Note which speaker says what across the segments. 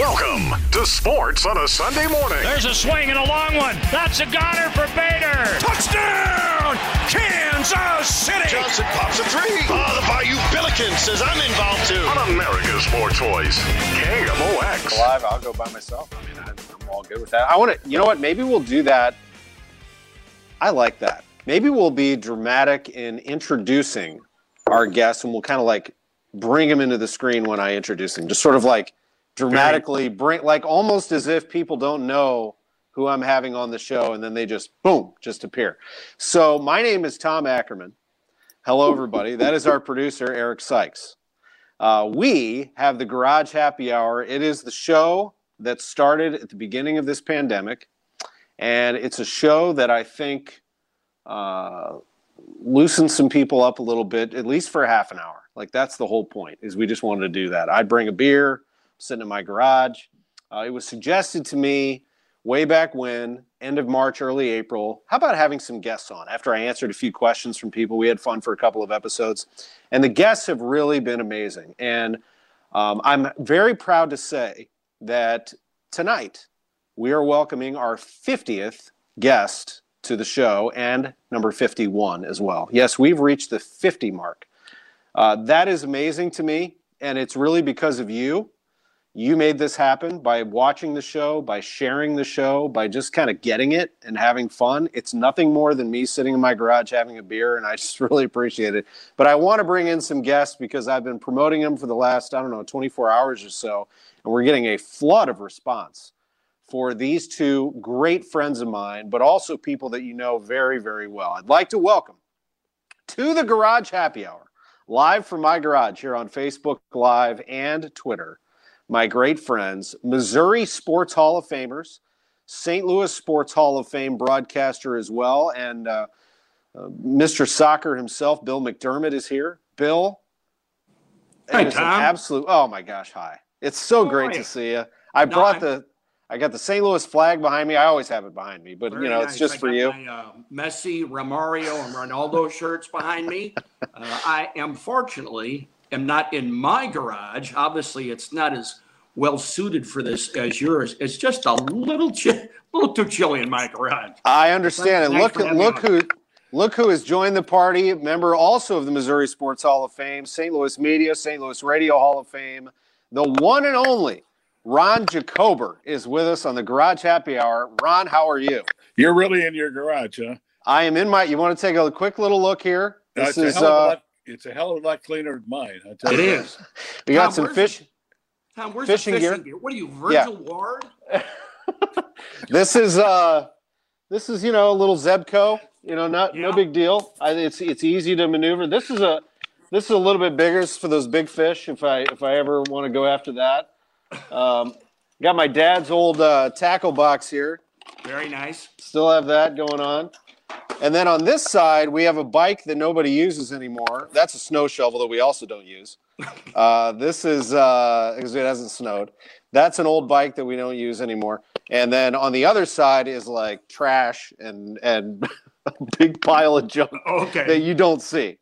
Speaker 1: Welcome to Sports on a Sunday morning.
Speaker 2: There's a swing and a long one. That's a goner for Bader.
Speaker 1: Touchdown, Kansas City.
Speaker 3: Johnson pops a three. Oh, the Bayou Billiken says I'm involved too.
Speaker 1: On America's Sports Voice, KMOX.
Speaker 4: Live, I'll go by myself. I mean, I'm, I'm all good with that. I want to, you know what? Maybe we'll do that. I like that. Maybe we'll be dramatic in introducing our guests and we'll kind of like bring them into the screen when I introduce them. Just sort of like dramatically bring, like almost as if people don't know who I'm having on the show and then they just, boom, just appear. So my name is Tom Ackerman. Hello, everybody. That is our producer, Eric Sykes. Uh, we have the Garage Happy Hour. It is the show that started at the beginning of this pandemic. And it's a show that I think uh, loosens some people up a little bit, at least for half an hour. Like that's the whole point. Is we just wanted to do that. I'd bring a beer, sitting in my garage. Uh, it was suggested to me way back when, end of March, early April. How about having some guests on? After I answered a few questions from people, we had fun for a couple of episodes, and the guests have really been amazing. And um, I'm very proud to say that tonight we are welcoming our 50th guest to the show and number 51 as well. Yes, we've reached the 50 mark. Uh, that is amazing to me, and it's really because of you. You made this happen by watching the show, by sharing the show, by just kind of getting it and having fun. It's nothing more than me sitting in my garage having a beer, and I just really appreciate it. But I want to bring in some guests because I've been promoting them for the last, I don't know, 24 hours or so, and we're getting a flood of response for these two great friends of mine, but also people that you know very, very well. I'd like to welcome to the Garage Happy Hour, live from my garage here on Facebook Live and Twitter, my great friends, Missouri Sports Hall of Famers, St. Louis Sports Hall of Fame broadcaster as well, and uh, uh, Mr. Soccer himself, Bill McDermott, is here. Bill,
Speaker 2: Hi,
Speaker 4: it is an
Speaker 2: Tom.
Speaker 4: absolute. Oh my gosh, hi! It's so
Speaker 2: How
Speaker 4: great to see you. I
Speaker 2: No,
Speaker 4: brought
Speaker 2: I'm-
Speaker 4: the. I got the St. Louis flag behind me. I always have it behind me, but you know,
Speaker 2: nice.
Speaker 4: it's just
Speaker 2: I
Speaker 4: for you.
Speaker 2: My, uh, Messi, Romario, and Ronaldo shirts behind me. Uh, I am fortunately am not in my garage. Obviously, it's not as well suited for this as yours. It's just a little chi- little too chilly in my garage.
Speaker 4: I understand it.
Speaker 2: Thanks
Speaker 4: Look, look who, look who has joined the party. Member also of the Missouri Sports Hall of Fame, St. Louis Media, St. Louis Radio Hall of Fame, the one and only Ron Jacober is with us on the Garage Happy Hour. Ron, how are you?
Speaker 5: You're really in your garage, huh?
Speaker 4: I am in my. You want to take a quick little look here?
Speaker 5: Uh,
Speaker 4: This
Speaker 5: it's,
Speaker 4: is.
Speaker 5: a hell of a
Speaker 4: Uh,
Speaker 5: lot, it's a hell of a lot cleaner than mine. I tell
Speaker 2: It
Speaker 5: you
Speaker 2: is.
Speaker 4: we got
Speaker 2: Tom,
Speaker 4: some fish.
Speaker 2: Tom, where's
Speaker 4: Fishing
Speaker 2: the
Speaker 4: gear?
Speaker 2: fishing gear? What are you, Virgil Ward?
Speaker 4: This is. uh This is you know a little Zebco. You know, not no big deal. I, it's it's easy to maneuver. This is a. This is a little bit bigger It's for those big fish. If I if I ever want to go after that. Um, got my dad's old uh, tackle box here.
Speaker 2: Very nice.
Speaker 4: Still have that going on. And then on this side, we have a bike that nobody uses anymore. That's a snow shovel that we also don't use.
Speaker 6: Uh, this is because it hasn't snowed. That's an old bike that we don't use anymore. And then on the other side is like trash and and a big pile of junk
Speaker 2: okay.
Speaker 6: that you don't see.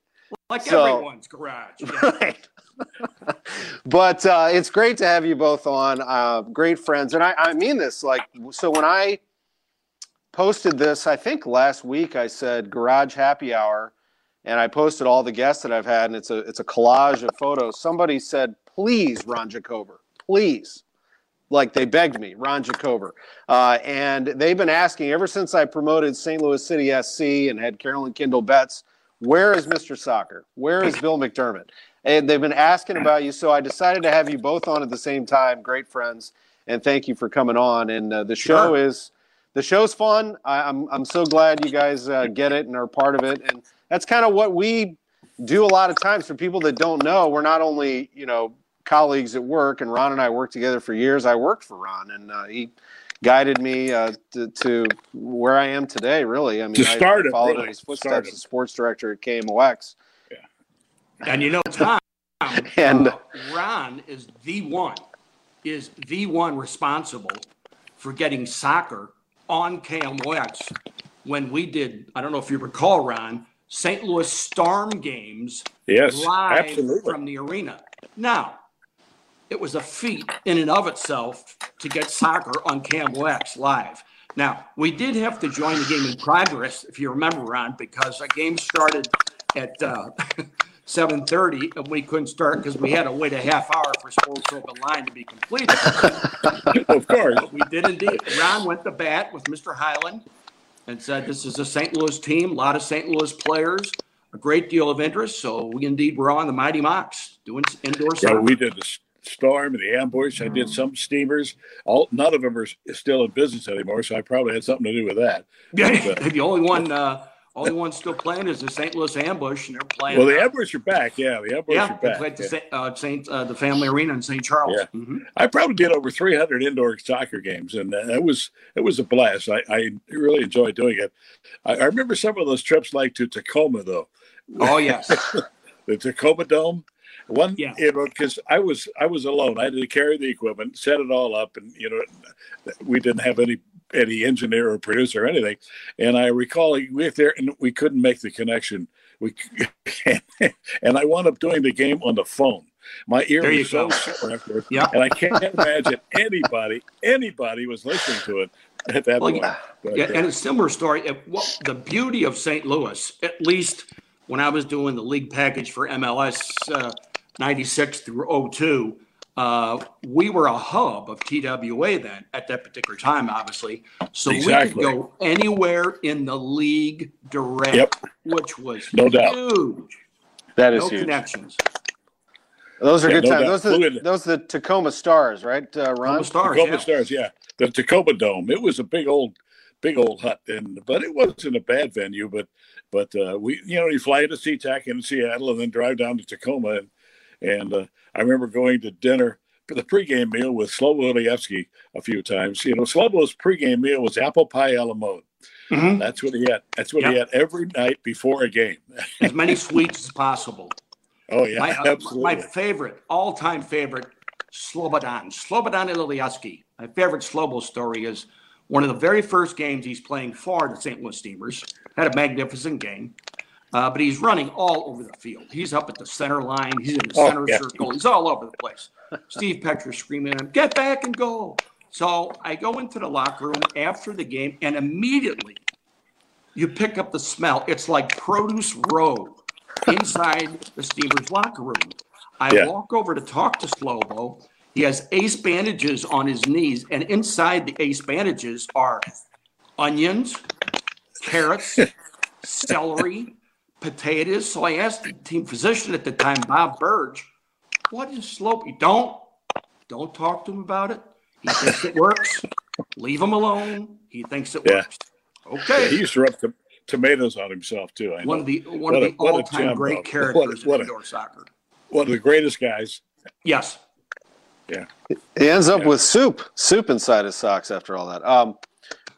Speaker 2: like
Speaker 6: so-
Speaker 2: everyone's garage. Yeah.
Speaker 6: Right. but uh, it's great to have you both on. Uh, great friends, and I, I mean this. Like, so when I posted this, I think last week I said garage happy hour, and I posted all the guests that I've had, and it's a it's a collage of photos. Somebody said, "Please, Ron Jacober, please." Like they begged me, Ron Jacober. Uh, and they've been asking ever since I promoted St. Louis City SC and had Carolyn Kindle Betts, where is Mr. Soccer? Where is Bill McDermott? And they've been asking about you, so I decided to have you both on at the same time. Great friends, and thank you for coming on. And uh, the show
Speaker 2: Sure. is
Speaker 6: is the show's fun. I, I'm I'm so glad you guys uh, get it and are part of it. And that's kind of what we do a lot of times for people that don't know. We're not only you know colleagues at work, and Ron and I worked together for years. I worked for Ron, and uh, he guided me uh, to, to where I am today. Really, I mean,
Speaker 5: To
Speaker 6: I-
Speaker 5: start
Speaker 6: I
Speaker 5: it,
Speaker 6: followed in his footsteps
Speaker 5: start
Speaker 6: as sports director at KMOX.
Speaker 2: Yeah, and you know, Tom,
Speaker 6: And-
Speaker 2: uh, Ron is the one, is the one responsible for getting soccer on KMOX when we did, I don't know if you recall, Ron, St. Louis Storm games
Speaker 5: Yes,
Speaker 2: live
Speaker 5: absolutely.
Speaker 2: from the arena. Now, it was a feat in and of itself to get soccer on KMOX live. Now, we did have to join the game in progress, if you remember, Ron, because the game started at uh, 7.30 and we couldn't start because we had to wait a half hour for Sports Open Line to be completed.
Speaker 5: of course.
Speaker 2: we did indeed. Ron went to bat with Mr. Hyland and said, this is a St. Louis team, a lot of St. Louis players, a great deal of interest. So we indeed were on the Mighty Mox doing indoor
Speaker 5: Yeah,
Speaker 2: soccer.
Speaker 5: we did the storm and the ambush. I did some steamers. All none of them are still in business anymore, so I probably had something to do with that.
Speaker 2: Yeah, the only one, uh, only one still playing is the St. Louis Ambush, and they're playing.
Speaker 5: Well, the ambush are back. Yeah, the ambush
Speaker 2: yeah,
Speaker 5: are
Speaker 2: they
Speaker 5: back.
Speaker 2: played the
Speaker 5: Yeah.
Speaker 2: Saint, uh, Saint uh, the Family Arena in St. Charles.
Speaker 5: Yeah.
Speaker 2: Mhm.
Speaker 5: I probably did over 300 indoor soccer games, and it was it was a blast. I, I really enjoyed doing it. I, I remember some of those trips, like to Tacoma, though.
Speaker 2: Oh yes,
Speaker 5: the Tacoma Dome. One,
Speaker 2: Yeah.
Speaker 5: you know, because I was I was alone. I had to carry the equipment, set it all up, and you know, we didn't have any any engineer or producer or anything. And I recall we were there and we couldn't make the connection. We and I wound up doing the game on the phone. My ear
Speaker 2: There
Speaker 5: was so sore after,
Speaker 2: Yeah.
Speaker 5: and I can't imagine anybody anybody was listening to it at that
Speaker 2: Well,
Speaker 5: point.
Speaker 2: yeah.
Speaker 5: But,
Speaker 2: yeah,
Speaker 5: uh,
Speaker 2: and a similar story. It, what, the beauty of St. Louis, at least when I was doing the league package for MLS uh, 96 through 02, uh, we were a hub of TWA then at that particular time, obviously. So
Speaker 5: Exactly.
Speaker 2: we could go anywhere in the league direct,
Speaker 5: Yep.
Speaker 2: which was
Speaker 5: No doubt.
Speaker 2: huge.
Speaker 6: That is
Speaker 2: No
Speaker 6: huge.
Speaker 2: connections.
Speaker 6: Those are
Speaker 5: Yeah,
Speaker 6: good
Speaker 5: no
Speaker 6: times.
Speaker 5: doubt.
Speaker 6: Those are the, those are the Tacoma Stars, right, uh, Ron?
Speaker 2: Tacoma Stars,
Speaker 5: Tacoma
Speaker 2: yeah.
Speaker 5: Stars, yeah. The Tacoma Dome. It was a big old, big old hut, and but it wasn't a bad venue. But but uh, we, you know, you fly into SeaTac in Seattle and then drive down to Tacoma, and and uh, I remember going to dinner for the pregame meal with Slobo Ilijevski a few times. You know, Slobo's pregame meal was apple pie a la mode.
Speaker 2: Mhm.
Speaker 5: That's what he had. That's what he
Speaker 2: Yeah.
Speaker 5: had every night before a game.
Speaker 2: As many sweets as possible.
Speaker 5: Oh yeah,
Speaker 2: My, uh,
Speaker 5: absolutely.
Speaker 2: my favorite, all-time favorite, Slobodan, Slobodan Ilijevski. My favorite Slobo story is one of the very first games he's playing for the St. Louis Steamers. Had a magnificent game, uh, but he's running all over the field. He's up at the center line. He's in the
Speaker 5: Oh,
Speaker 2: center
Speaker 5: yeah.
Speaker 2: circle. He's all over the place. Steve Petra screaming at him, "Get back and go!" So I go into the locker room after the game, and immediately you pick up the smell. It's like produce row inside the Steamers locker room. I
Speaker 5: Yeah.
Speaker 2: walk over to talk to Slobo. He has ace bandages on his knees, and inside the ace bandages are onions, carrots, celery, potatoes. So I asked the team physician at the time, Bob Burge, what is slope? You don't, don't talk to him about it. He thinks it works. Leave him alone. He thinks it
Speaker 5: Yeah.
Speaker 2: works. Okay.
Speaker 5: he used to rub the tomatoes on himself too. I know.
Speaker 2: one of the one
Speaker 5: What
Speaker 2: of the
Speaker 5: a
Speaker 2: all-time
Speaker 5: gem,
Speaker 2: great
Speaker 5: though.
Speaker 2: characters
Speaker 5: What a-
Speaker 2: in indoor soccer.
Speaker 5: one of the greatest guys.
Speaker 2: Yes.
Speaker 5: Yeah.
Speaker 6: He ends up
Speaker 5: Yeah.
Speaker 6: with soup, soup inside his socks after all that. Um,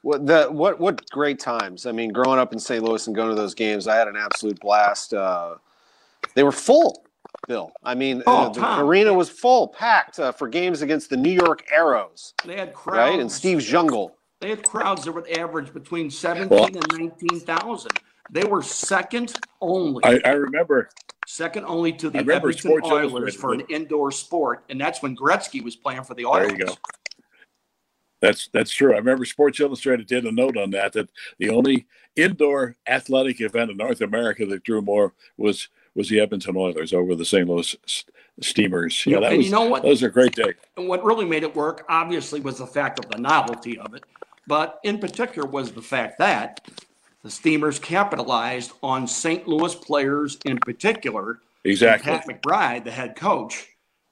Speaker 6: what the what what great times! I mean, growing up in St. Louis and going to those games, I had an absolute blast. Uh, they were full. Bill. I mean,
Speaker 2: Oh,
Speaker 6: uh, the
Speaker 2: Tom.
Speaker 6: arena was full, packed uh, for games against the New York Arrows,
Speaker 2: They had crowds.
Speaker 6: right? And Steve Zungul.
Speaker 2: They had crowds that would average between 17
Speaker 5: Well-
Speaker 2: and 19,000. They were second only,
Speaker 5: I, I remember.
Speaker 2: second only to the
Speaker 5: I remember
Speaker 2: Edmonton
Speaker 5: Sports
Speaker 2: Oilers
Speaker 5: Illustrated
Speaker 2: for an indoor sport, and that's when Gretzky was playing for the
Speaker 5: There
Speaker 2: Oilers.
Speaker 5: you go. That's that's true. I remember Sports Illustrated did a note on that that the only indoor athletic event in North America that drew more was was the Edmonton Oilers over the St. Louis Steamers. Yeah,
Speaker 2: You-
Speaker 5: that
Speaker 2: and
Speaker 5: was
Speaker 2: you know what?
Speaker 5: that was a great day.
Speaker 2: And what really made it work, obviously, was the fact of the novelty of it, but in particular was the fact that the Steamers capitalized on St. Louis players in particular.
Speaker 5: Exactly.
Speaker 2: Pat McBride, the head coach,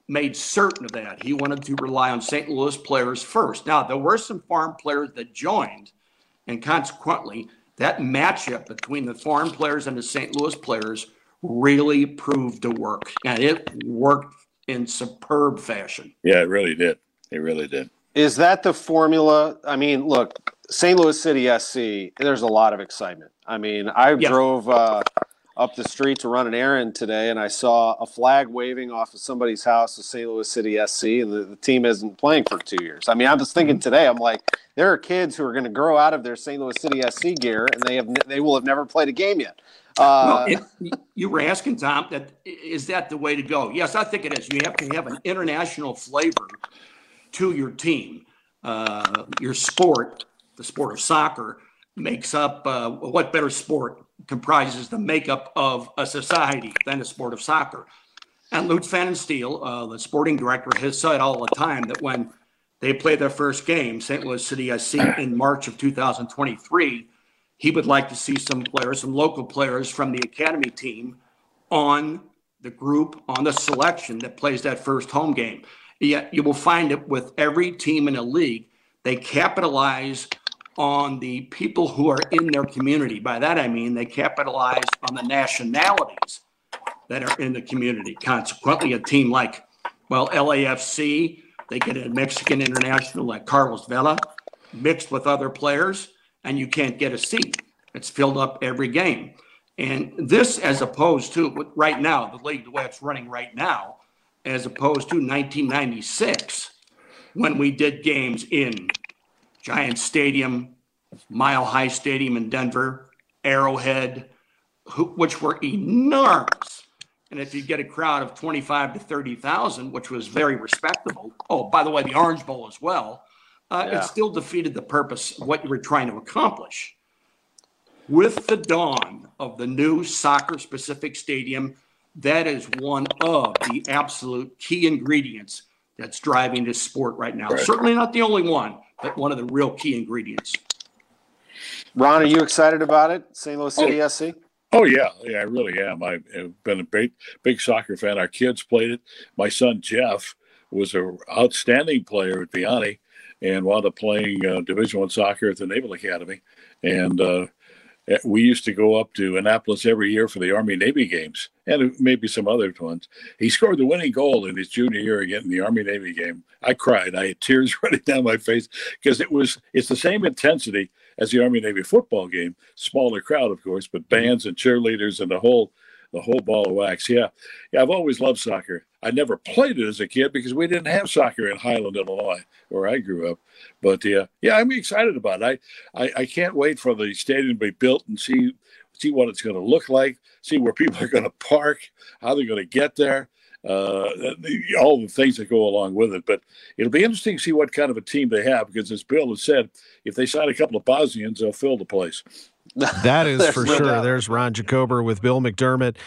Speaker 2: made certain of that. He wanted to rely on St. Louis players first. Now, there were some farm players that joined, and consequently, that matchup between the foreign players and the St. Louis players really proved to work. And it worked in superb fashion.
Speaker 5: Yeah, it really did. It really did.
Speaker 6: Is that the formula? I mean, look, St. Louis City SC, there's a lot of excitement. I mean, I
Speaker 2: Yeah.
Speaker 6: drove uh, up the street to run an errand today and I saw a flag waving off of somebody's house of St. Louis City SC, and the, the team isn't playing for two years. I mean, I was thinking today, I'm like, there are kids who are going to grow out of their St. Louis City SC gear and they have they will have never played a game yet. Uh,
Speaker 2: Well, it, you were asking Tom that is that the way to go? Yes, I think it is. You have to have an international flavor to your team. Uh, your sport, the sport of soccer, makes up uh, what better sport comprises the makeup of a society than the sport of soccer. And Lutz Pfannenstiel, uh, the sporting director, has said all the time that when they play their first game, St. Louis City SC, in March of 2023, he would like to see some players, some local players from the academy team on the group, on the selection that plays that first home game. Yet you will find it with every team in the league, they capitalize on the people who are in their community. By that I mean they capitalize on the nationalities that are in the community. Consequently, a team like, well, LAFC, they get a Mexican international like Carlos Vela mixed with other players, and you can't get a seat. It's filled up every game. And this, as opposed to right now, the league, the way it's running right now, as opposed to 1996, when we did games in Giant Stadium, Mile High Stadium in Denver, Arrowhead, who, which were enormous. And if you get a crowd of 25 to 30,000, which was very respectable, oh, by the way, the Orange Bowl as well, uh,
Speaker 6: Yeah.
Speaker 2: it still defeated the purpose of what you were trying to accomplish. With the dawn of the new soccer specific stadium, that is one of the absolute key ingredients that's driving this sport right now. Certainly not the only one, one of the real key ingredients.
Speaker 6: Ron, are you excited about it? St. Louis City SC?
Speaker 5: Oh yeah, yeah, I really am. I've I've been a big, big soccer fan. Our kids played it. My son Jeff was an outstanding player at Vianney, and wound up playing uh, Division One soccer at the Naval Academy. And uh, we used to go up to Annapolis every year for the Army Navy games, and maybe some other ones. He scored the winning goal in his junior year again in the Army Navy game. I cried. I had tears running down my face because it was it's the same intensity as the Army Navy football game. Smaller crowd, of course, but bands and cheerleaders and the whole the whole ball of wax. Yeah, yeah. I've always loved soccer. I never played it as a kid because we didn't have soccer in Highland, Illinois, where I grew up. But uh, yeah, I'm excited about it. I, I I can't wait for the stadium to be built and see see what it's going to look like. See where people are going to park, how they're going to get there. Uh, all the things that go along with it. But it'll be interesting to see what kind of a team they have because, as Bill has said, if they sign a couple of Bosnians, they'll fill the place.
Speaker 4: That is for
Speaker 6: no
Speaker 4: sure.
Speaker 6: doubt.
Speaker 4: There's Ron Jacober with Bill McDermott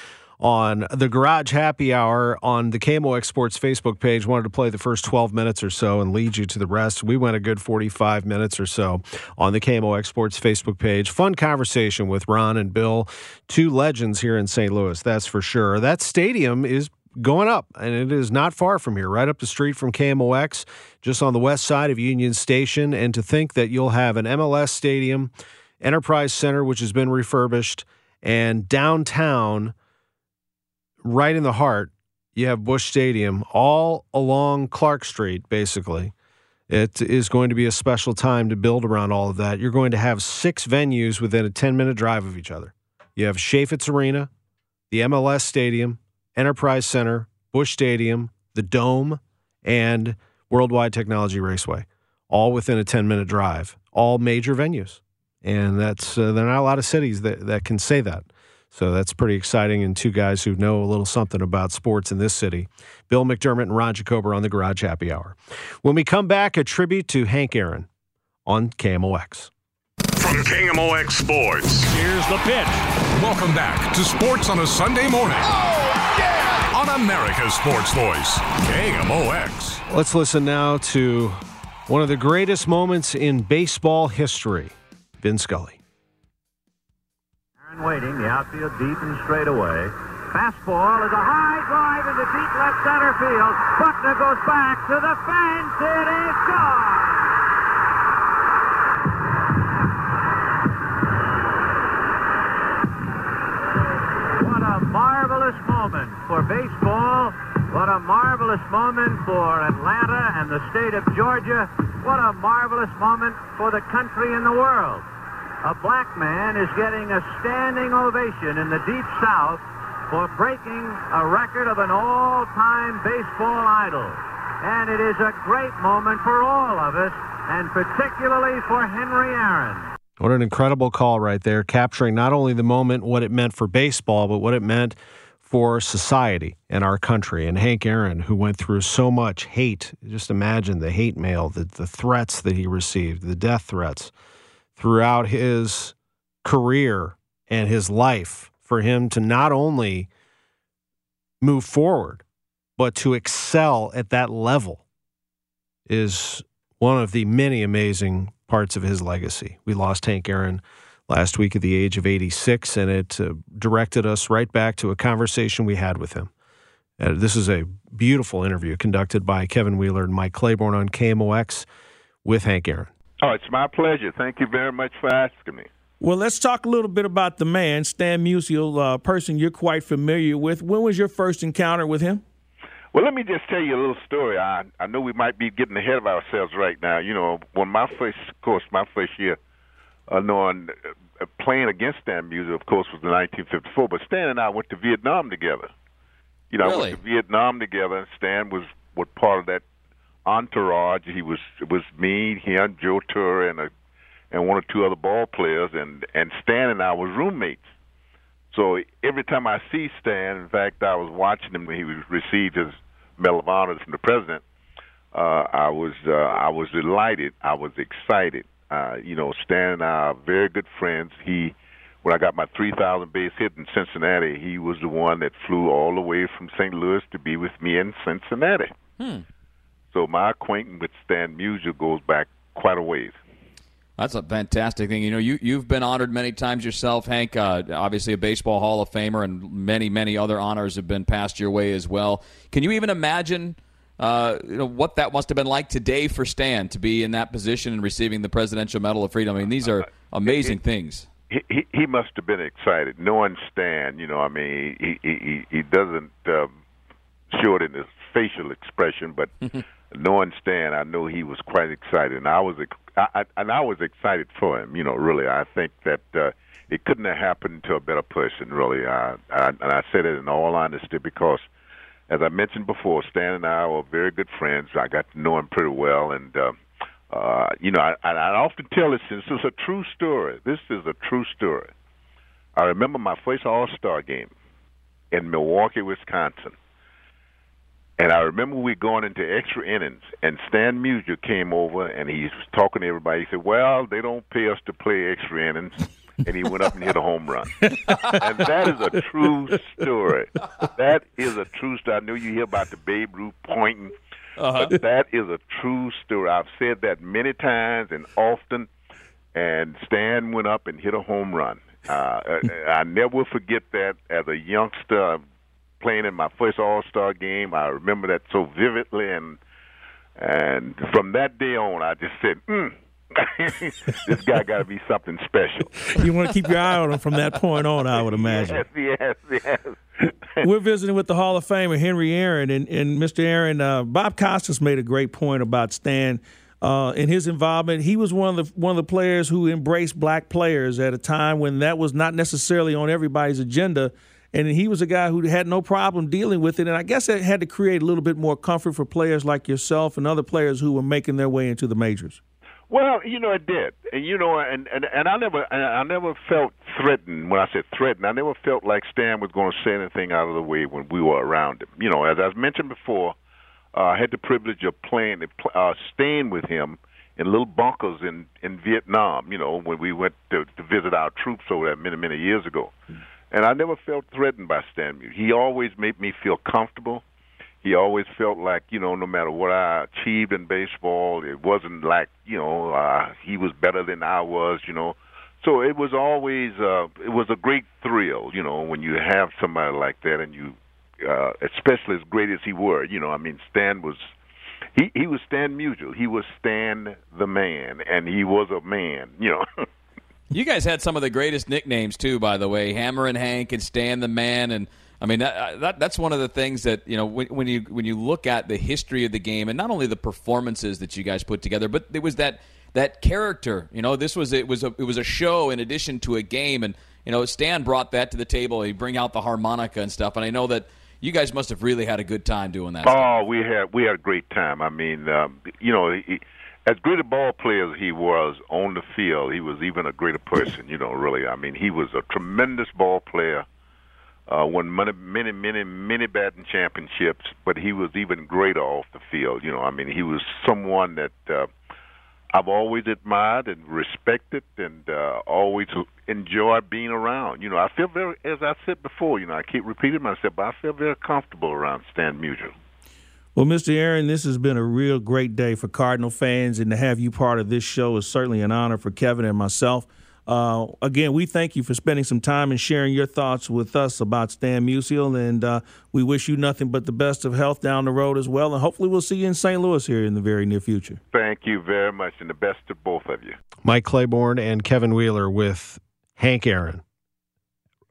Speaker 4: on the Garage Happy Hour on the KMOX Sports Facebook page. Wanted to play the first 12 minutes or so and lead you to the rest. We went a good 45 minutes or so on the KMOX Sports Facebook page. Fun conversation with Ron and Bill, two legends here in St. Louis, that's for sure. That stadium is going up, and it is not far from here, right up the street from KMOX, just on the west side of Union Station. And to think that you'll have an MLS stadium, Enterprise Center, which has been refurbished, and downtown, right in the heart, you have Busch Stadium, all along Clark Street, basically. It is going to be a special time to build around all of that. You're going to have six venues within a 10 minute drive of each other. You have Chaifetz Arena, the MLS Stadium, Enterprise Center, Busch Stadium, the Dome, and Worldwide Technology Raceway, all within a 10 minute drive, all major venues. And that's, uh, there are not a lot of cities that, that can say that. So that's pretty exciting. And two guys who know a little something about sports in this city Bill McDermott and Ron Jacober on the Garage Happy Hour. When we come back, a tribute to Hank Aaron on KMOX.
Speaker 3: From KMOX Sports.
Speaker 7: Here's the pitch. Welcome back to Sports on a Sunday morning. Oh, yeah! On America's Sports Voice, KMOX.
Speaker 4: Let's listen now to one of the greatest moments in baseball history Vin Scully.
Speaker 8: Aaron waiting, the outfield deep and straight away. Fastball is a high drive into deep left center field. Buckner goes back to the fence. It is gone. What a marvelous moment for baseball. What a marvelous moment for Atlanta and the state of Georgia. What a marvelous moment for the country and the world. A black man is getting a standing ovation in the Deep South for breaking a record of an all-time baseball idol. And it is a great moment for all of us, and particularly for Henry Aaron.
Speaker 4: What an incredible call right there, capturing not only the moment, what it meant for baseball, but what it meant for society and our country. And Hank Aaron, who went through so much hate, just imagine the hate mail, the, the threats that he received, the death threats throughout his career and his life, for him to not only move forward, but to excel at that level is one of the many amazing parts of his legacy. We lost Hank Aaron last week at the age of 86, and it uh, directed us right back to a conversation we had with him. Uh, this is a beautiful interview conducted by Kevin Wheeler and Mike Claiborne on KMOX with Hank Aaron.
Speaker 9: Oh, it's my pleasure. Thank you very much for asking me.
Speaker 10: Well, let's talk a little bit about the man, Stan Musial, a uh, person you're quite familiar with. When was your first encounter with him?
Speaker 9: Well, let me just tell you a little story. I I know we might be getting ahead of ourselves right now. You know, when my first, of course, my first year uh, knowing uh, playing against Stan Musial, of course, was in 1954. But Stan and I went to Vietnam together. You know,
Speaker 11: really?
Speaker 9: I went to Vietnam together. and Stan was was part of that entourage. He was was me, him, Joe Torre, and a and one or two other ball players, and and Stan and I was roommates. So every time I see Stan, in fact, I was watching him when he received his Medal of Honor from the president. Uh, I was uh, I was delighted. I was excited. Uh, you know, Stan and I are very good friends. He, when I got my 3,000 base hit in Cincinnati, he was the one that flew all the way from St. Louis to be with me in Cincinnati.
Speaker 11: Hmm.
Speaker 9: So my acquaintance with Stan Musial goes back quite a ways.
Speaker 11: That's a fantastic thing. You know, you you've been honored many times yourself, Hank. Uh, obviously, a baseball Hall of Famer, and many many other honors have been passed your way as well. Can you even imagine? Uh, you know what that must have been like today for Stan to be in that position and receiving the Presidential Medal of Freedom. I mean, these are amazing things.
Speaker 9: He, he he must have been excited knowing Stan. You know, I mean, he he he doesn't um, show it in his facial expression, but knowing Stan, I know he was quite excited, and I was I, and I was excited for him. You know, really, I think that uh, it couldn't have happened to a better person. Really, I, I, and I said it in all honesty because, as I mentioned before, Stan and I were very good friends. I got to know him pretty well, and uh, uh, you know, I, I, I often tell this. This is a true story. This is a true story. I remember my first All Star game in Milwaukee, Wisconsin. And I remember we going into extra innings, and Stan Musial came over and he was talking to everybody. He said, "Well, they don't pay us to play extra innings," and he went up and hit a home run. and that is a true story. That is a true story. I know you hear about the Babe Ruth pointing,
Speaker 11: Uh-huh.
Speaker 9: but that is a true story. I've said that many times and often. And Stan went up and hit a home run. Uh, I never forget that as a youngster playing in my first All Star game. I remember that so vividly, and and from that day on, I just said, mm, "This guy got to be something special."
Speaker 10: You want to keep your eye on him from that point on, I would imagine.
Speaker 9: Yes, yes, yes.
Speaker 10: We're visiting with the Hall of Famer Henry Aaron, and, and Mr. Aaron, uh, Bob Costas made a great point about Stan. Uh, in his involvement, he was one of the one of the players who embraced black players at a time when that was not necessarily on everybody's agenda. And he was a guy who had no problem dealing with it. And I guess it had to create a little bit more comfort for players like yourself and other players who were making their way into the majors.
Speaker 9: Well, you know, it did, and you know, and and and I never, I never felt threatened. When I said threatened, I never felt like Stan was going to say anything out of the way when we were around him. You know, as I mentioned before, uh, I had the privilege of playing, uh, staying with him in little bunkers in in Vietnam. You know, when we went to, to visit our troops over there many many years ago, and I never felt threatened by Stan Musial. He always made me feel comfortable he always felt like you know no matter what I achieved in baseball, it wasn't like you know uh, he was better than I was. You know, so it was always uh, it was a great thrill. You know, when you have somebody like that and you, uh, especially as great as he were. You know, I mean Stan was. He he was Stan Musial. He was Stan the man, and he was a man. You know.
Speaker 11: you guys had some of the greatest nicknames too, by the way. Hammer and Hank and Stan the man and I mean that, uh, that, that's one of the things that you know when, when, you when you look at the history of the game and not only the performances that you guys put together, but it was that that character. You know, this was it was a it was a show in addition to a game, and you know Stan brought that to the table. He bring out the harmonica and stuff, and I know that you guys must have really had a good time doing that.
Speaker 9: Oh,
Speaker 11: stuff.
Speaker 9: we had we had a great time. I mean, um, you know. He, as great a ball player as he was on the field, he was even a greater person. You know, really. I mean, he was a tremendous ball player uh, won many, many, many, many batting championships, but he was even greater off the field. You know, I mean, he was someone that uh, I've always admired and respected, and uh, always enjoyed being around. You know, I feel very, as I said before, you know, I keep repeating myself, but I feel very comfortable around Stan Musial.
Speaker 10: Well, Mr. Aaron, this has been a real great day for Cardinal fans, and to have you part of this show is certainly an honor for Kevin and myself. Uh, again, we thank you for spending some time and sharing your thoughts with us about Stan Musial, and uh, we wish you nothing but the best of health down the road as well. And hopefully, we'll see you in St. Louis here in the very near future.
Speaker 9: Thank you very much, and the best to both of you.
Speaker 4: Mike Claiborne and Kevin Wheeler with Hank Aaron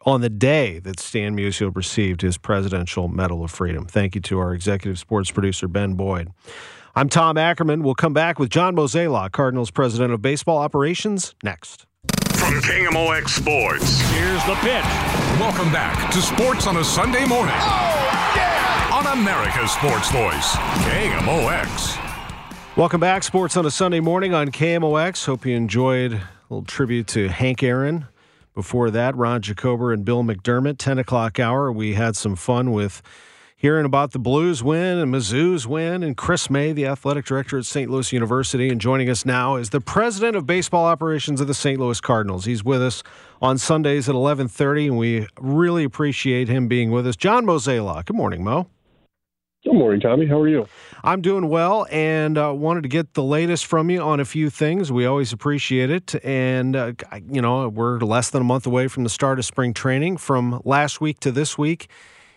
Speaker 4: on the day that Stan Musial received his Presidential Medal of Freedom. Thank you to our executive sports producer, Ben Boyd. I'm Tom Ackerman. We'll come back with John Mozeliak, Cardinals President of Baseball Operations, next.
Speaker 3: From KMOX Sports.
Speaker 7: Here's the pitch. Welcome back to Sports on a Sunday morning. Oh, yeah! On America's Sports Voice, KMOX.
Speaker 4: Welcome back, Sports on a Sunday morning on KMOX. Hope you enjoyed a little tribute to Hank Aaron. Before that, Ron Jacober and Bill McDermott, 10 o'clock hour. We had some fun with hearing about the Blues win and Mizzou's win, and Chris May, the athletic director at St. Louis University. And joining us now is the president of baseball operations of the St. Louis Cardinals. He's with us on Sundays at 11:30, and we really appreciate him being with us. John Mozeliak. Good morning, Mo.
Speaker 12: Good morning, Tommy. How are you?
Speaker 4: I'm doing well, and uh, wanted to get the latest from you on a few things. We always appreciate it, and uh, you know we're less than a month away from the start of spring training. From last week to this week,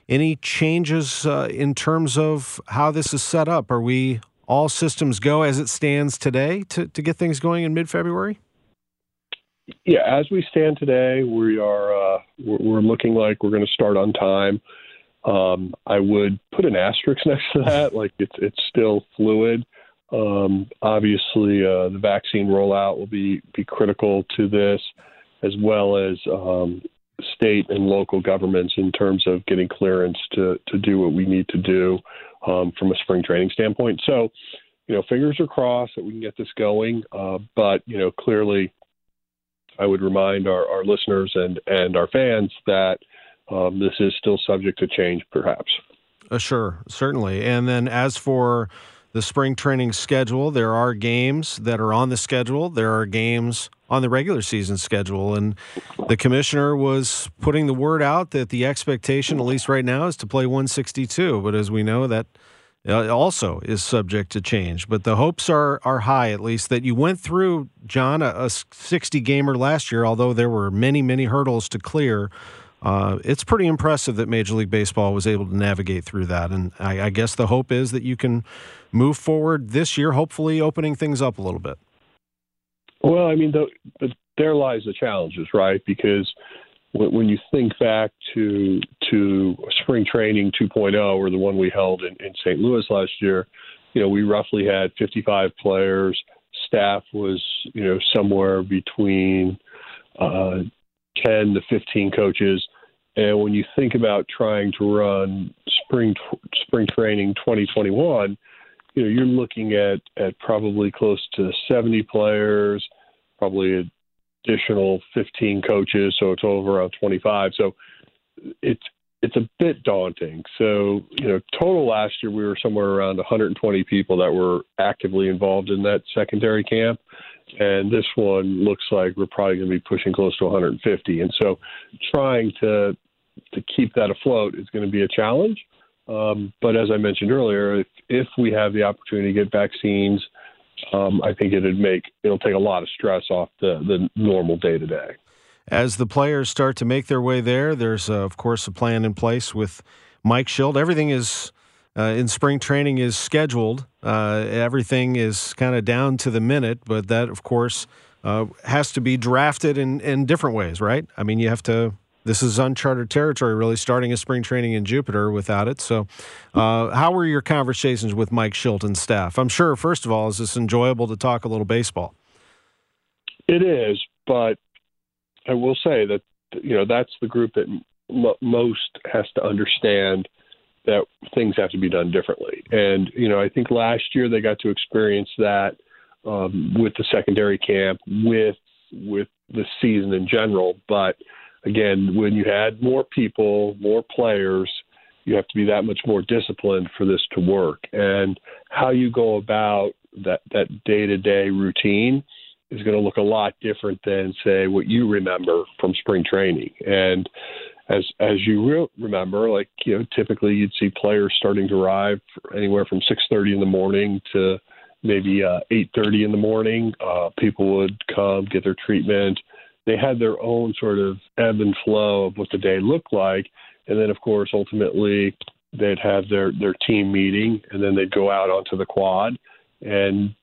Speaker 4: any changes uh, in terms of how this is set up? Are we all systems go as it stands today to, to get things going in mid February?
Speaker 12: Yeah, as we stand today, we are uh, we're, we're, looking like we're going to start on time. Um, I would put an asterisk next to that, like it's it's still fluid. Um, obviously, uh, the vaccine rollout will be be critical to this, as well as um, state and local governments in terms of getting clearance to to do what we need to do um, from a spring training standpoint. So, you know, fingers are crossed that we can get this going. Uh, but you know, clearly, I would remind our, our listeners and and our fans that um, this is still subject to change, perhaps.
Speaker 4: Uh, sure, certainly. And then as for the spring training schedule, there are games that are on the schedule. There are games on the regular season schedule. And the commissioner was putting the word out that the expectation, at least right now, is to play 162. But as we know, that uh, also is subject to change. But the hopes are are high, at least that you went through, John, a, a 60 gamer last year. Although there were many many hurdles to clear. Uh, it's pretty impressive that Major League Baseball was able to navigate through that. And I, I guess the hope is that you can move forward this year, hopefully opening things up a little bit.
Speaker 12: Well, I mean, the, the, there lies the challenges, right? Because when, when you think back to to spring training 2.0 or the one we held in, in St. Louis last year, you know, we roughly had 55 players. Staff was, you know, somewhere between uh, 10 to 15 coaches. And when you think about trying to run spring spring training 2021, you know you're looking at at probably close to 70 players, probably additional 15 coaches, so it's over around 25. So it's it's a bit daunting. So, you know, total last year we were somewhere around 120 people that were actively involved in that secondary camp. And this one looks like we're probably going to be pushing close to 150. And so trying to to keep that afloat is going to be a challenge. Um, but as I mentioned earlier, if, if we have the opportunity to get vaccines, um, I think it'd make it'll take a lot of stress off the, the normal day to day
Speaker 4: as the players start to make their way there, there's, uh, of course, a plan in place with Mike Shildt. Everything is uh, in spring training is scheduled. Uh, everything is kind of down to the minute, but that, of course, uh, has to be drafted in, in different ways, right? I mean, you have to. This is uncharted territory, really, starting a spring training in Jupiter without it. So, uh, how were your conversations with Mike Shildt and staff? I'm sure, first of all, is this enjoyable to talk a little baseball?
Speaker 12: It is, but I will say that you know that's the group that m- most has to understand that things have to be done differently. And you know, I think last year they got to experience that um, with the secondary camp, with with the season in general. But again, when you had more people, more players, you have to be that much more disciplined for this to work. And how you go about that that day to day routine is going to look a lot different than say what you remember from spring training and as as you re- remember like you know typically you'd see players starting to arrive anywhere from 6:30 in the morning to maybe uh 8:30 in the morning. Uh people would come get their treatment. They had their own sort of ebb and flow of what the day looked like. And then of course ultimately they'd have their their team meeting and then they'd go out onto the quad and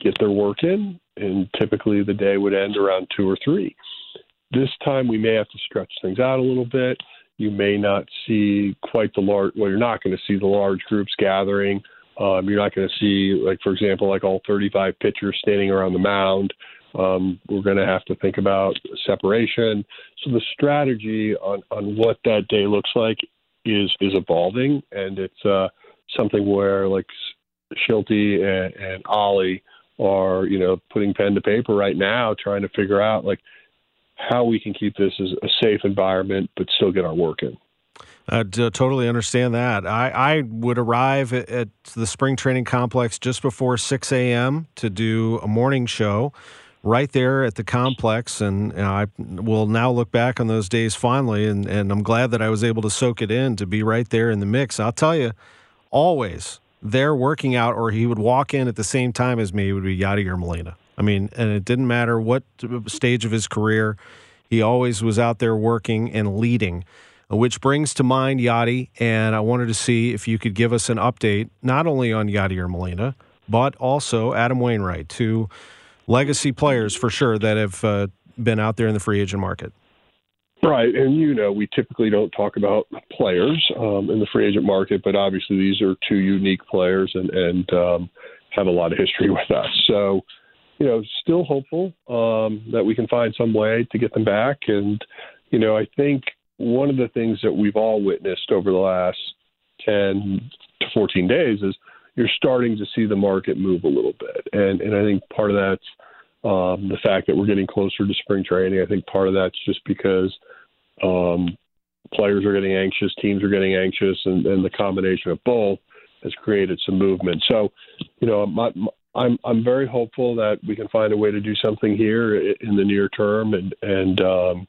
Speaker 12: get their work in. And typically the day would end around two or three. This time we may have to stretch things out a little bit. You may not see quite the large. Well, you're not going to see the large groups gathering. Um, you're not going to see, like for example, like all 35 pitchers standing around the mound. Um, we're going to have to think about separation. So the strategy on on what that day looks like is is evolving, and it's uh, something where like Shilty and, and Ollie are you know putting pen to paper right now trying to figure out like how we can keep this as a safe environment but still get our work in
Speaker 4: I uh, totally understand that. I, I would arrive at, at, the spring training complex just before 6 a.m. to do a morning show right there at the complex. And, I will now look back on those days fondly. And, and I'm glad that I was able to soak it in to be right there in the mix. I'll tell you, always there working out or he would walk in at the same time as me it would be Yadier Molina. I mean, and it didn't matter what stage of his career, he always was out there working and leading. Which brings to mind Yadi, and I wanted to see if you could give us an update not only on Yachty Yadier Molina, but also Adam Wainwright, two legacy players for sure that have uh, been out there in the free agent market.
Speaker 12: Right, and you know we typically don't talk about players um, in the free agent market, but obviously these are two unique players and and um, have a lot of history with us. So, you know, still hopeful um, that we can find some way to get them back. And you know, I think one of the things that we've all witnessed over the last ten to fourteen days is you're starting to see the market move a little bit, and and I think part of that's um, the fact that we're getting closer to spring training. I think part of that's just because um, players are getting anxious, teams are getting anxious, and, and the combination of both has created some movement. So, you know, my, my, I'm I'm very hopeful that we can find a way to do something here in the near term and and um,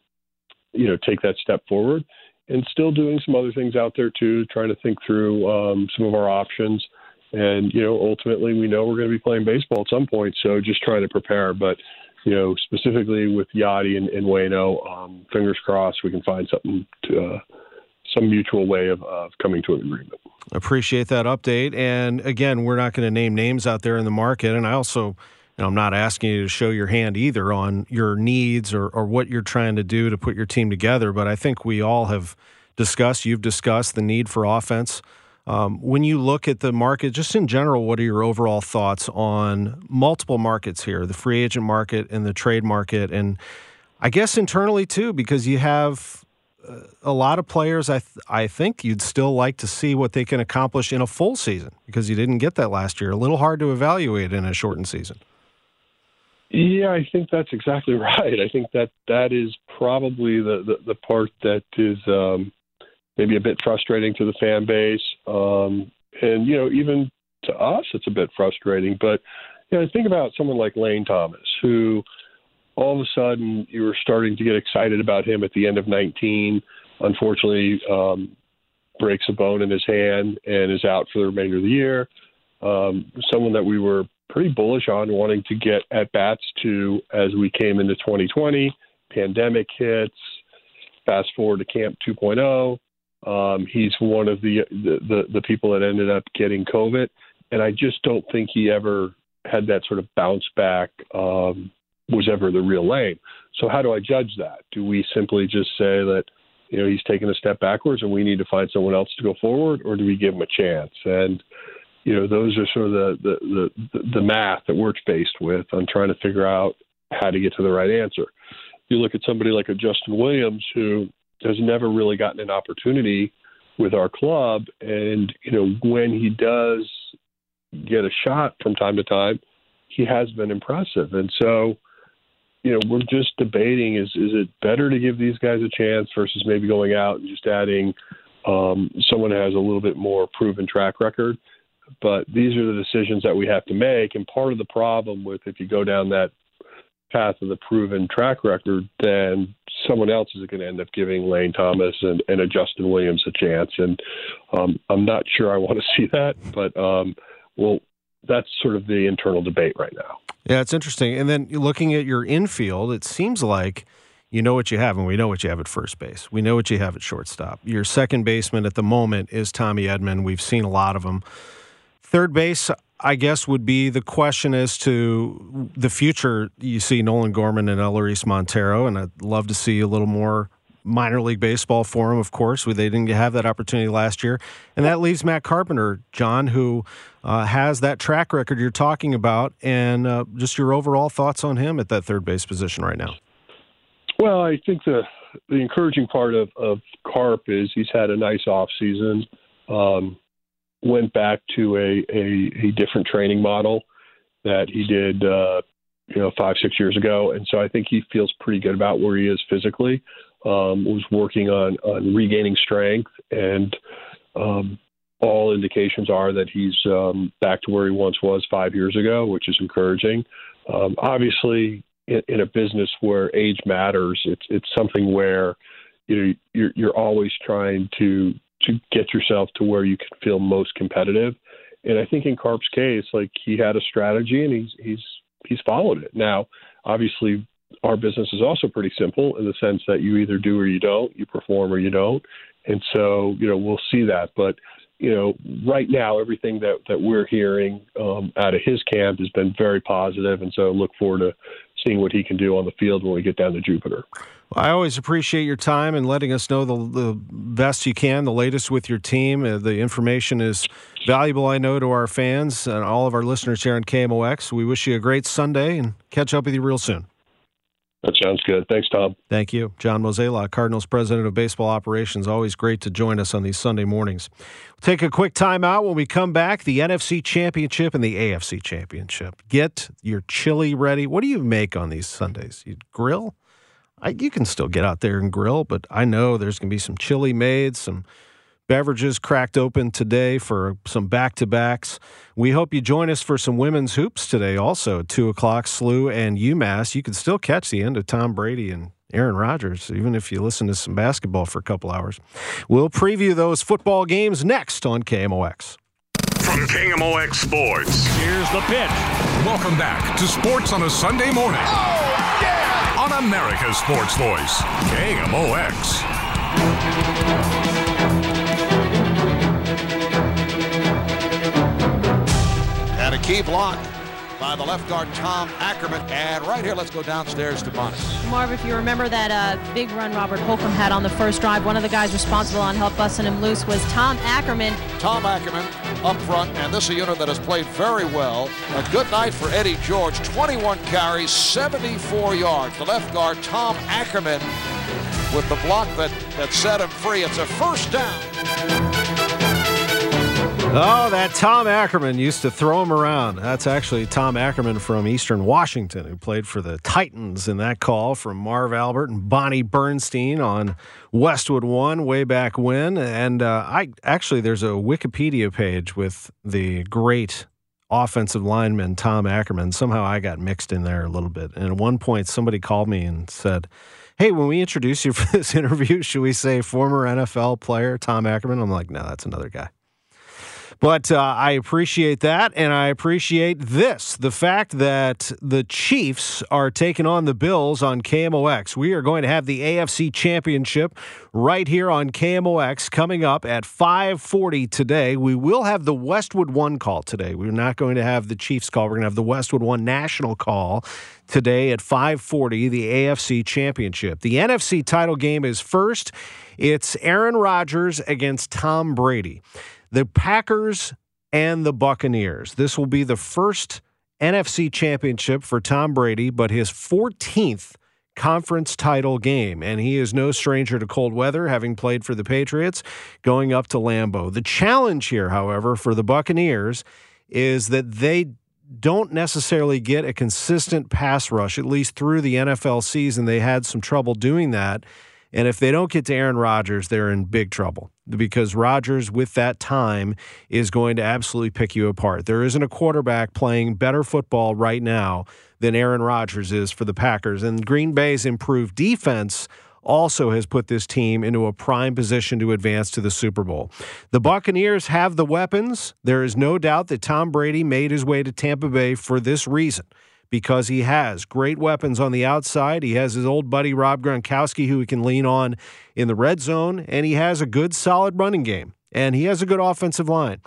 Speaker 12: you know take that step forward. And still doing some other things out there too, trying to think through um, some of our options. And you know, ultimately, we know we're going to be playing baseball at some point, so just trying to prepare. But you know, specifically with Yadi and, and Wayno, um, fingers crossed we can find something to, uh, some mutual way of, of coming to an agreement.
Speaker 4: Appreciate that update. And again, we're not going to name names out there in the market. And I also, know, I'm not asking you to show your hand either on your needs or, or what you're trying to do to put your team together. But I think we all have discussed, you've discussed the need for offense. Um, when you look at the market, just in general, what are your overall thoughts on multiple markets here, the free agent market and the trade market, and I guess internally too, because you have a lot of players, I th- I think you'd still like to see what they can accomplish in a full season because you didn't get that last year. A little hard to evaluate in a shortened season.
Speaker 12: Yeah, I think that's exactly right. I think that that is probably the the, the part that is um, maybe a bit frustrating to the fan base, um, and you know even to us it's a bit frustrating. But you know, think about someone like Lane Thomas, who all of a sudden you were starting to get excited about him at the end of 19. Unfortunately, um, breaks a bone in his hand and is out for the remainder of the year. Um, someone that we were pretty bullish on wanting to get at bats to as we came into 2020. Pandemic hits. Fast forward to Camp 2.0. Um, he's one of the, the, the the people that ended up getting COVID, and I just don't think he ever had that sort of bounce back. Um, was ever the real Lane. So how do I judge that? Do we simply just say that you know he's taken a step backwards and we need to find someone else to go forward, or do we give him a chance? And you know those are sort of the the the, the math that we're faced with on trying to figure out how to get to the right answer. You look at somebody like a Justin Williams who has never really gotten an opportunity with our club, and you know when he does get a shot from time to time, he has been impressive, and so you know, we're just debating is is it better to give these guys a chance versus maybe going out and just adding um, someone who has a little bit more proven track record. But these are the decisions that we have to make, and part of the problem with if you go down that path of the proven track record, then someone else is going to end up giving Lane Thomas and, and a Justin Williams a chance. And um, I'm not sure I want to see that, but um, well, that's sort of the internal debate right now.
Speaker 4: Yeah, it's interesting. And then looking at your infield, it seems like you know what you have, and we know what you have at first base. We know what you have at shortstop. Your second baseman at the moment is Tommy Edman. We've seen a lot of them. Third base, I guess, would be the question as to the future. You see Nolan Gorman and Elehuris Montero, and I'd love to see a little more minor league baseball for him, of course. They didn't have that opportunity last year. And that leaves Matt Carpenter, John, who uh, has that track record you're talking about, and uh, just your overall thoughts on him at that third base position right now.
Speaker 12: Well, I think the the encouraging part of, of Carp is he's had a nice off season. Um, went back to a, a, a different training model that he did, uh, you know, five six years ago, and so I think he feels pretty good about where he is physically um, was working on, on regaining strength, and um, all indications are that he's um, back to where he once was five years ago, which is encouraging. Um, obviously, in, in a business where age matters, it's it's something where you know you're you're always trying to to get yourself to where you can feel most competitive. And I think in Carp's case, like he had a strategy and he's he's he's followed it. Now, obviously, our business is also pretty simple in the sense that you either do or you don't, you perform or you don't. And so, you know, we'll see that. But, you know, right now, everything that, that we're hearing um, out of his camp has been very positive, And so look forward to seeing what he can do on the field when we get down to Jupiter.
Speaker 4: I always appreciate your time and letting us know the, the best you can, the latest with your team. Uh, the information is valuable, I know, to our fans and all of our listeners here on KMOX. We wish you a great Sunday and catch up with you real soon.
Speaker 12: That sounds good. Thanks, Tom.
Speaker 4: Thank you. John Mozeliak, Cardinals President of Baseball Operations. Always great to join us on these Sunday mornings. We'll take a quick time out when we come back. The NFC Championship and the AFC Championship. Get your chili ready. What do you make on these Sundays? You grill? I, you can still get out there and grill, but I know there's going to be some chili made, some – Beverages cracked open today for some back to backs. We hope you join us for some women's hoops today, also at 2 o'clock, SLU and UMass. You can still catch the end of Tom Brady and Aaron Rodgers, even if you listen to some basketball for a couple hours. We'll preview those football games next on KMOX.
Speaker 3: From KMOX Sports.
Speaker 7: Here's the pitch. Welcome back to Sports on a Sunday morning. Oh, yeah! On America's Sports Voice, KMOX.
Speaker 13: Key block by the left guard, Tom Ackerman. And right here, let's go downstairs to Bonnie.
Speaker 14: Marv, if you remember that uh, big run Robert Holcombe had on the first drive, one of the guys responsible on help busting him loose was Tom Ackerman.
Speaker 13: Tom Ackerman up front, and this is a unit that has played very well. A good night for Eddie George. 21 carries, 74 yards. The left guard, Tom Ackerman, with the block that, that set him free. It's a first down.
Speaker 4: Oh, that Tom Ackerman used to throw him around. That's actually Tom Ackerman from Eastern Washington, who played for the Titans in that call from Marv Albert and Bonnie Bernstein on Westwood One way back when. And uh, I actually, there's a Wikipedia page with the great offensive lineman Tom Ackerman. Somehow I got mixed in there a little bit. And at one point, somebody called me and said, Hey, when we introduce you for this interview, should we say former NFL player Tom Ackerman? I'm like, No, that's another guy. But uh, I appreciate that, and I appreciate this the fact that the Chiefs are taking on the Bills on KMOX. We are going to have the AFC Championship right here on KMOX coming up at 5:40 today. We will have the Westwood One call today. We're not going to have the Chiefs call. We're going to have the Westwood One national call today at 5:40. The AFC Championship. The NFC title game is first. It's Aaron Rodgers against Tom Brady the Packers and the Buccaneers. This will be the first NFC championship for Tom Brady, but his 14th conference title game. And he is no stranger to cold weather, having played for the Patriots, going up to Lambeau. The challenge here, however, for the Buccaneers is that they don't necessarily get a consistent pass rush, at least through the NFL season. They had some trouble doing that. And if they don't get to Aaron Rodgers, they're in big trouble because Rodgers, with that time, is going to absolutely pick you apart. There isn't a quarterback playing better football right now than Aaron Rodgers is for the Packers. And Green Bay's improved defense also has put this team into a prime position to advance to the Super Bowl. The Buccaneers have the weapons. There is no doubt that Tom Brady made his way to Tampa Bay for this reason because he has great weapons on the outside. He has his old buddy Rob Gronkowski who he can lean on in the red zone, and he has a good, solid running game, and he has a good offensive line.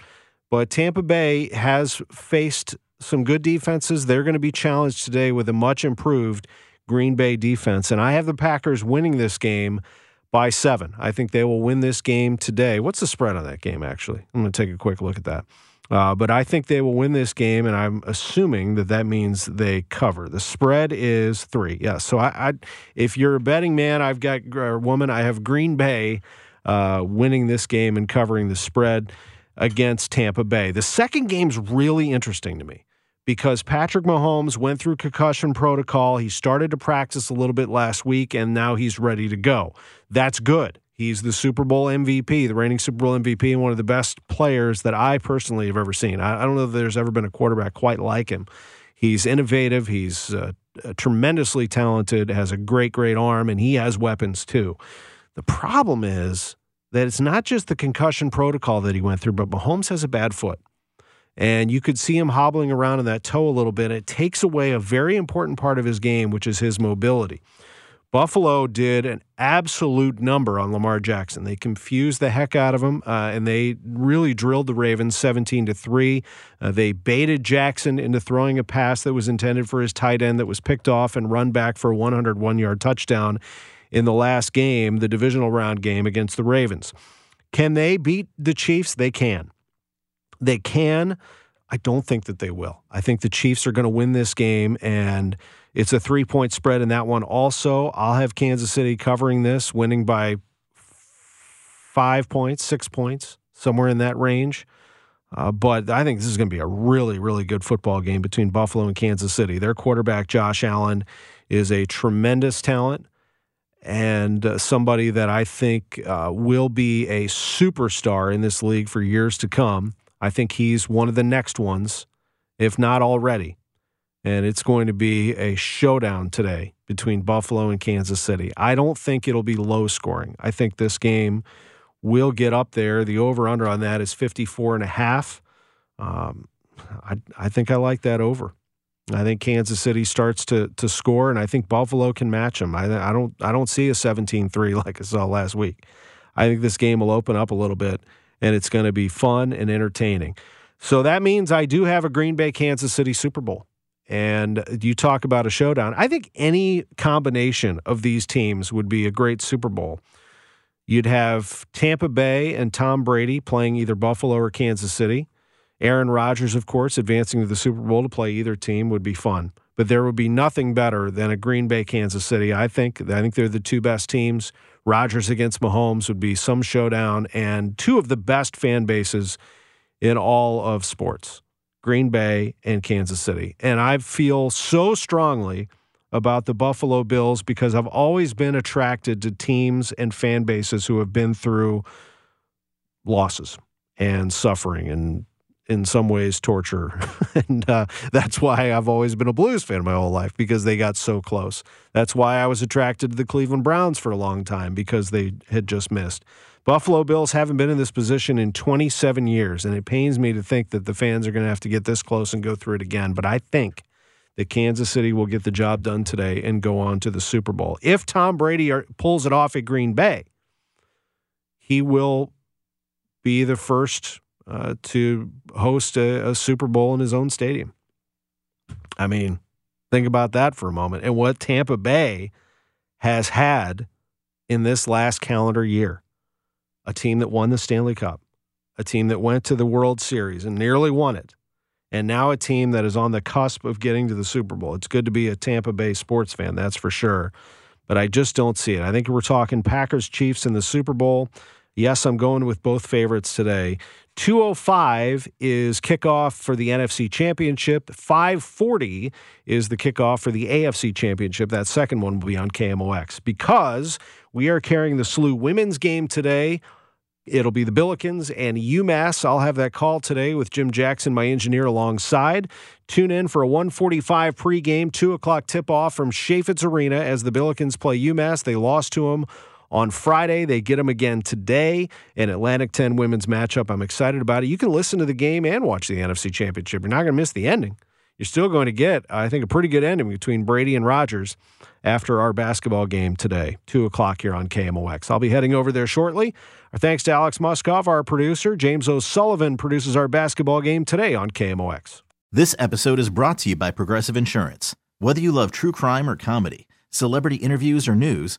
Speaker 4: But Tampa Bay has faced some good defenses. They're going to be challenged today with a much improved Green Bay defense, and I have the Packers winning this game by seven. I think they will win this game today. What's the spread on that game, actually? I'm going to take a quick look at that. Uh, but I think they will win this game, and I'm assuming that that means they cover. The spread is three. Yeah. So I, I if you're a betting man, I've got a woman. I have Green Bay uh, winning this game and covering the spread against Tampa Bay. The second game's really interesting to me because Patrick Mahomes went through concussion protocol. He started to practice a little bit last week, and now he's ready to go. That's good. He's the Super Bowl MVP, the reigning Super Bowl MVP, and one of the best players that I personally have ever seen. I, I don't know if there's ever been a quarterback quite like him. He's innovative. He's uh, tremendously talented, has a great, great arm, and he has weapons too. The problem is that it's not just the concussion protocol that he went through, but Mahomes has a bad foot. And you could see him hobbling around in that toe a little bit. It takes away a very important part of his game, which is his mobility. Buffalo did an absolute number on Lamar Jackson. They confused the heck out of him, uh, and they really drilled the Ravens 17 to three. Uh, they baited Jackson into throwing a pass that was intended for his tight end that was picked off and run back for a 101 yard touchdown in the last game, the divisional round game against the Ravens. Can they beat the Chiefs? They can. They can. I don't think that they will. I think the Chiefs are going to win this game and it's a three point spread in that one. Also, I'll have Kansas City covering this, winning by five points, six points, somewhere in that range. Uh, but I think this is going to be a really, really good football game between Buffalo and Kansas City. Their quarterback, Josh Allen, is a tremendous talent and uh, somebody that I think uh, will be a superstar in this league for years to come. I think he's one of the next ones, if not already and it's going to be a showdown today between Buffalo and Kansas City. I don't think it'll be low scoring. I think this game will get up there. The over under on that is 54 and a half. Um, I, I think I like that over. I think Kansas City starts to to score, and I think Buffalo can match them. I, I don't I don't see a 17-3 like I saw last week. I think this game will open up a little bit, and it's going to be fun and entertaining. So that means I do have a Green Bay Kansas City Super Bowl and you talk about a showdown. I think any combination of these teams would be a great Super Bowl. You'd have Tampa Bay and Tom Brady playing either Buffalo or Kansas City. Aaron Rodgers, of course, advancing to the Super Bowl to play either team would be fun. But there would be nothing better than a Green Bay Kansas City. I think I think they're the two best teams Rodgers against Mahomes would be some showdown, and two of the best fan bases in all of sports Green Bay and Kansas City. And I feel so strongly about the Buffalo Bills because I've always been attracted to teams and fan bases who have been through losses and suffering and in some ways torture. and uh, that's why I've always been a Blues fan my whole life because they got so close. That's why I was attracted to the Cleveland Browns for a long time because they had just missed. Buffalo Bills haven't been in this position in 27 years, and it pains me to think that the fans are going to have to get this close and go through it again. But I think that Kansas City will get the job done today and go on to the Super Bowl. If Tom Brady pulls it off at Green Bay, he will be the first uh, to host a, a Super Bowl in his own stadium. I mean, think about that for a moment and what Tampa Bay has had in this last calendar year. A team that won the Stanley Cup, a team that went to the World Series and nearly won it, and now a team that is on the cusp of getting to the Super Bowl. It's good to be a Tampa Bay sports fan, that's for sure. But I just don't see it. I think we're talking Packers Chiefs in the Super Bowl. Yes, I'm going with both favorites today. 205 is kickoff for the NFC Championship. 540 is the kickoff for the AFC Championship. That second one will be on KMOX because we are carrying the SLU women's game today. It'll be the Billikens and UMass. I'll have that call today with Jim Jackson, my engineer, alongside. Tune in for a 145 pregame, 2 o'clock tip off from Chaifetz Arena as the Billikens play UMass. They lost to them on Friday. They get them again today. An Atlantic 10 women's matchup. I'm excited about it. You can listen to the game and watch the NFC Championship. You're not going to miss the ending. You're still going to get, I think, a pretty good ending between Brady and Rodgers after our basketball game today, 2 o'clock here on KMOX. I'll be heading over there shortly. Our thanks to Alex Muskov, our producer. James O'Sullivan produces our basketball game today on KMOX.
Speaker 15: This episode is brought to you by Progressive Insurance. Whether you love true crime or comedy, celebrity interviews or news,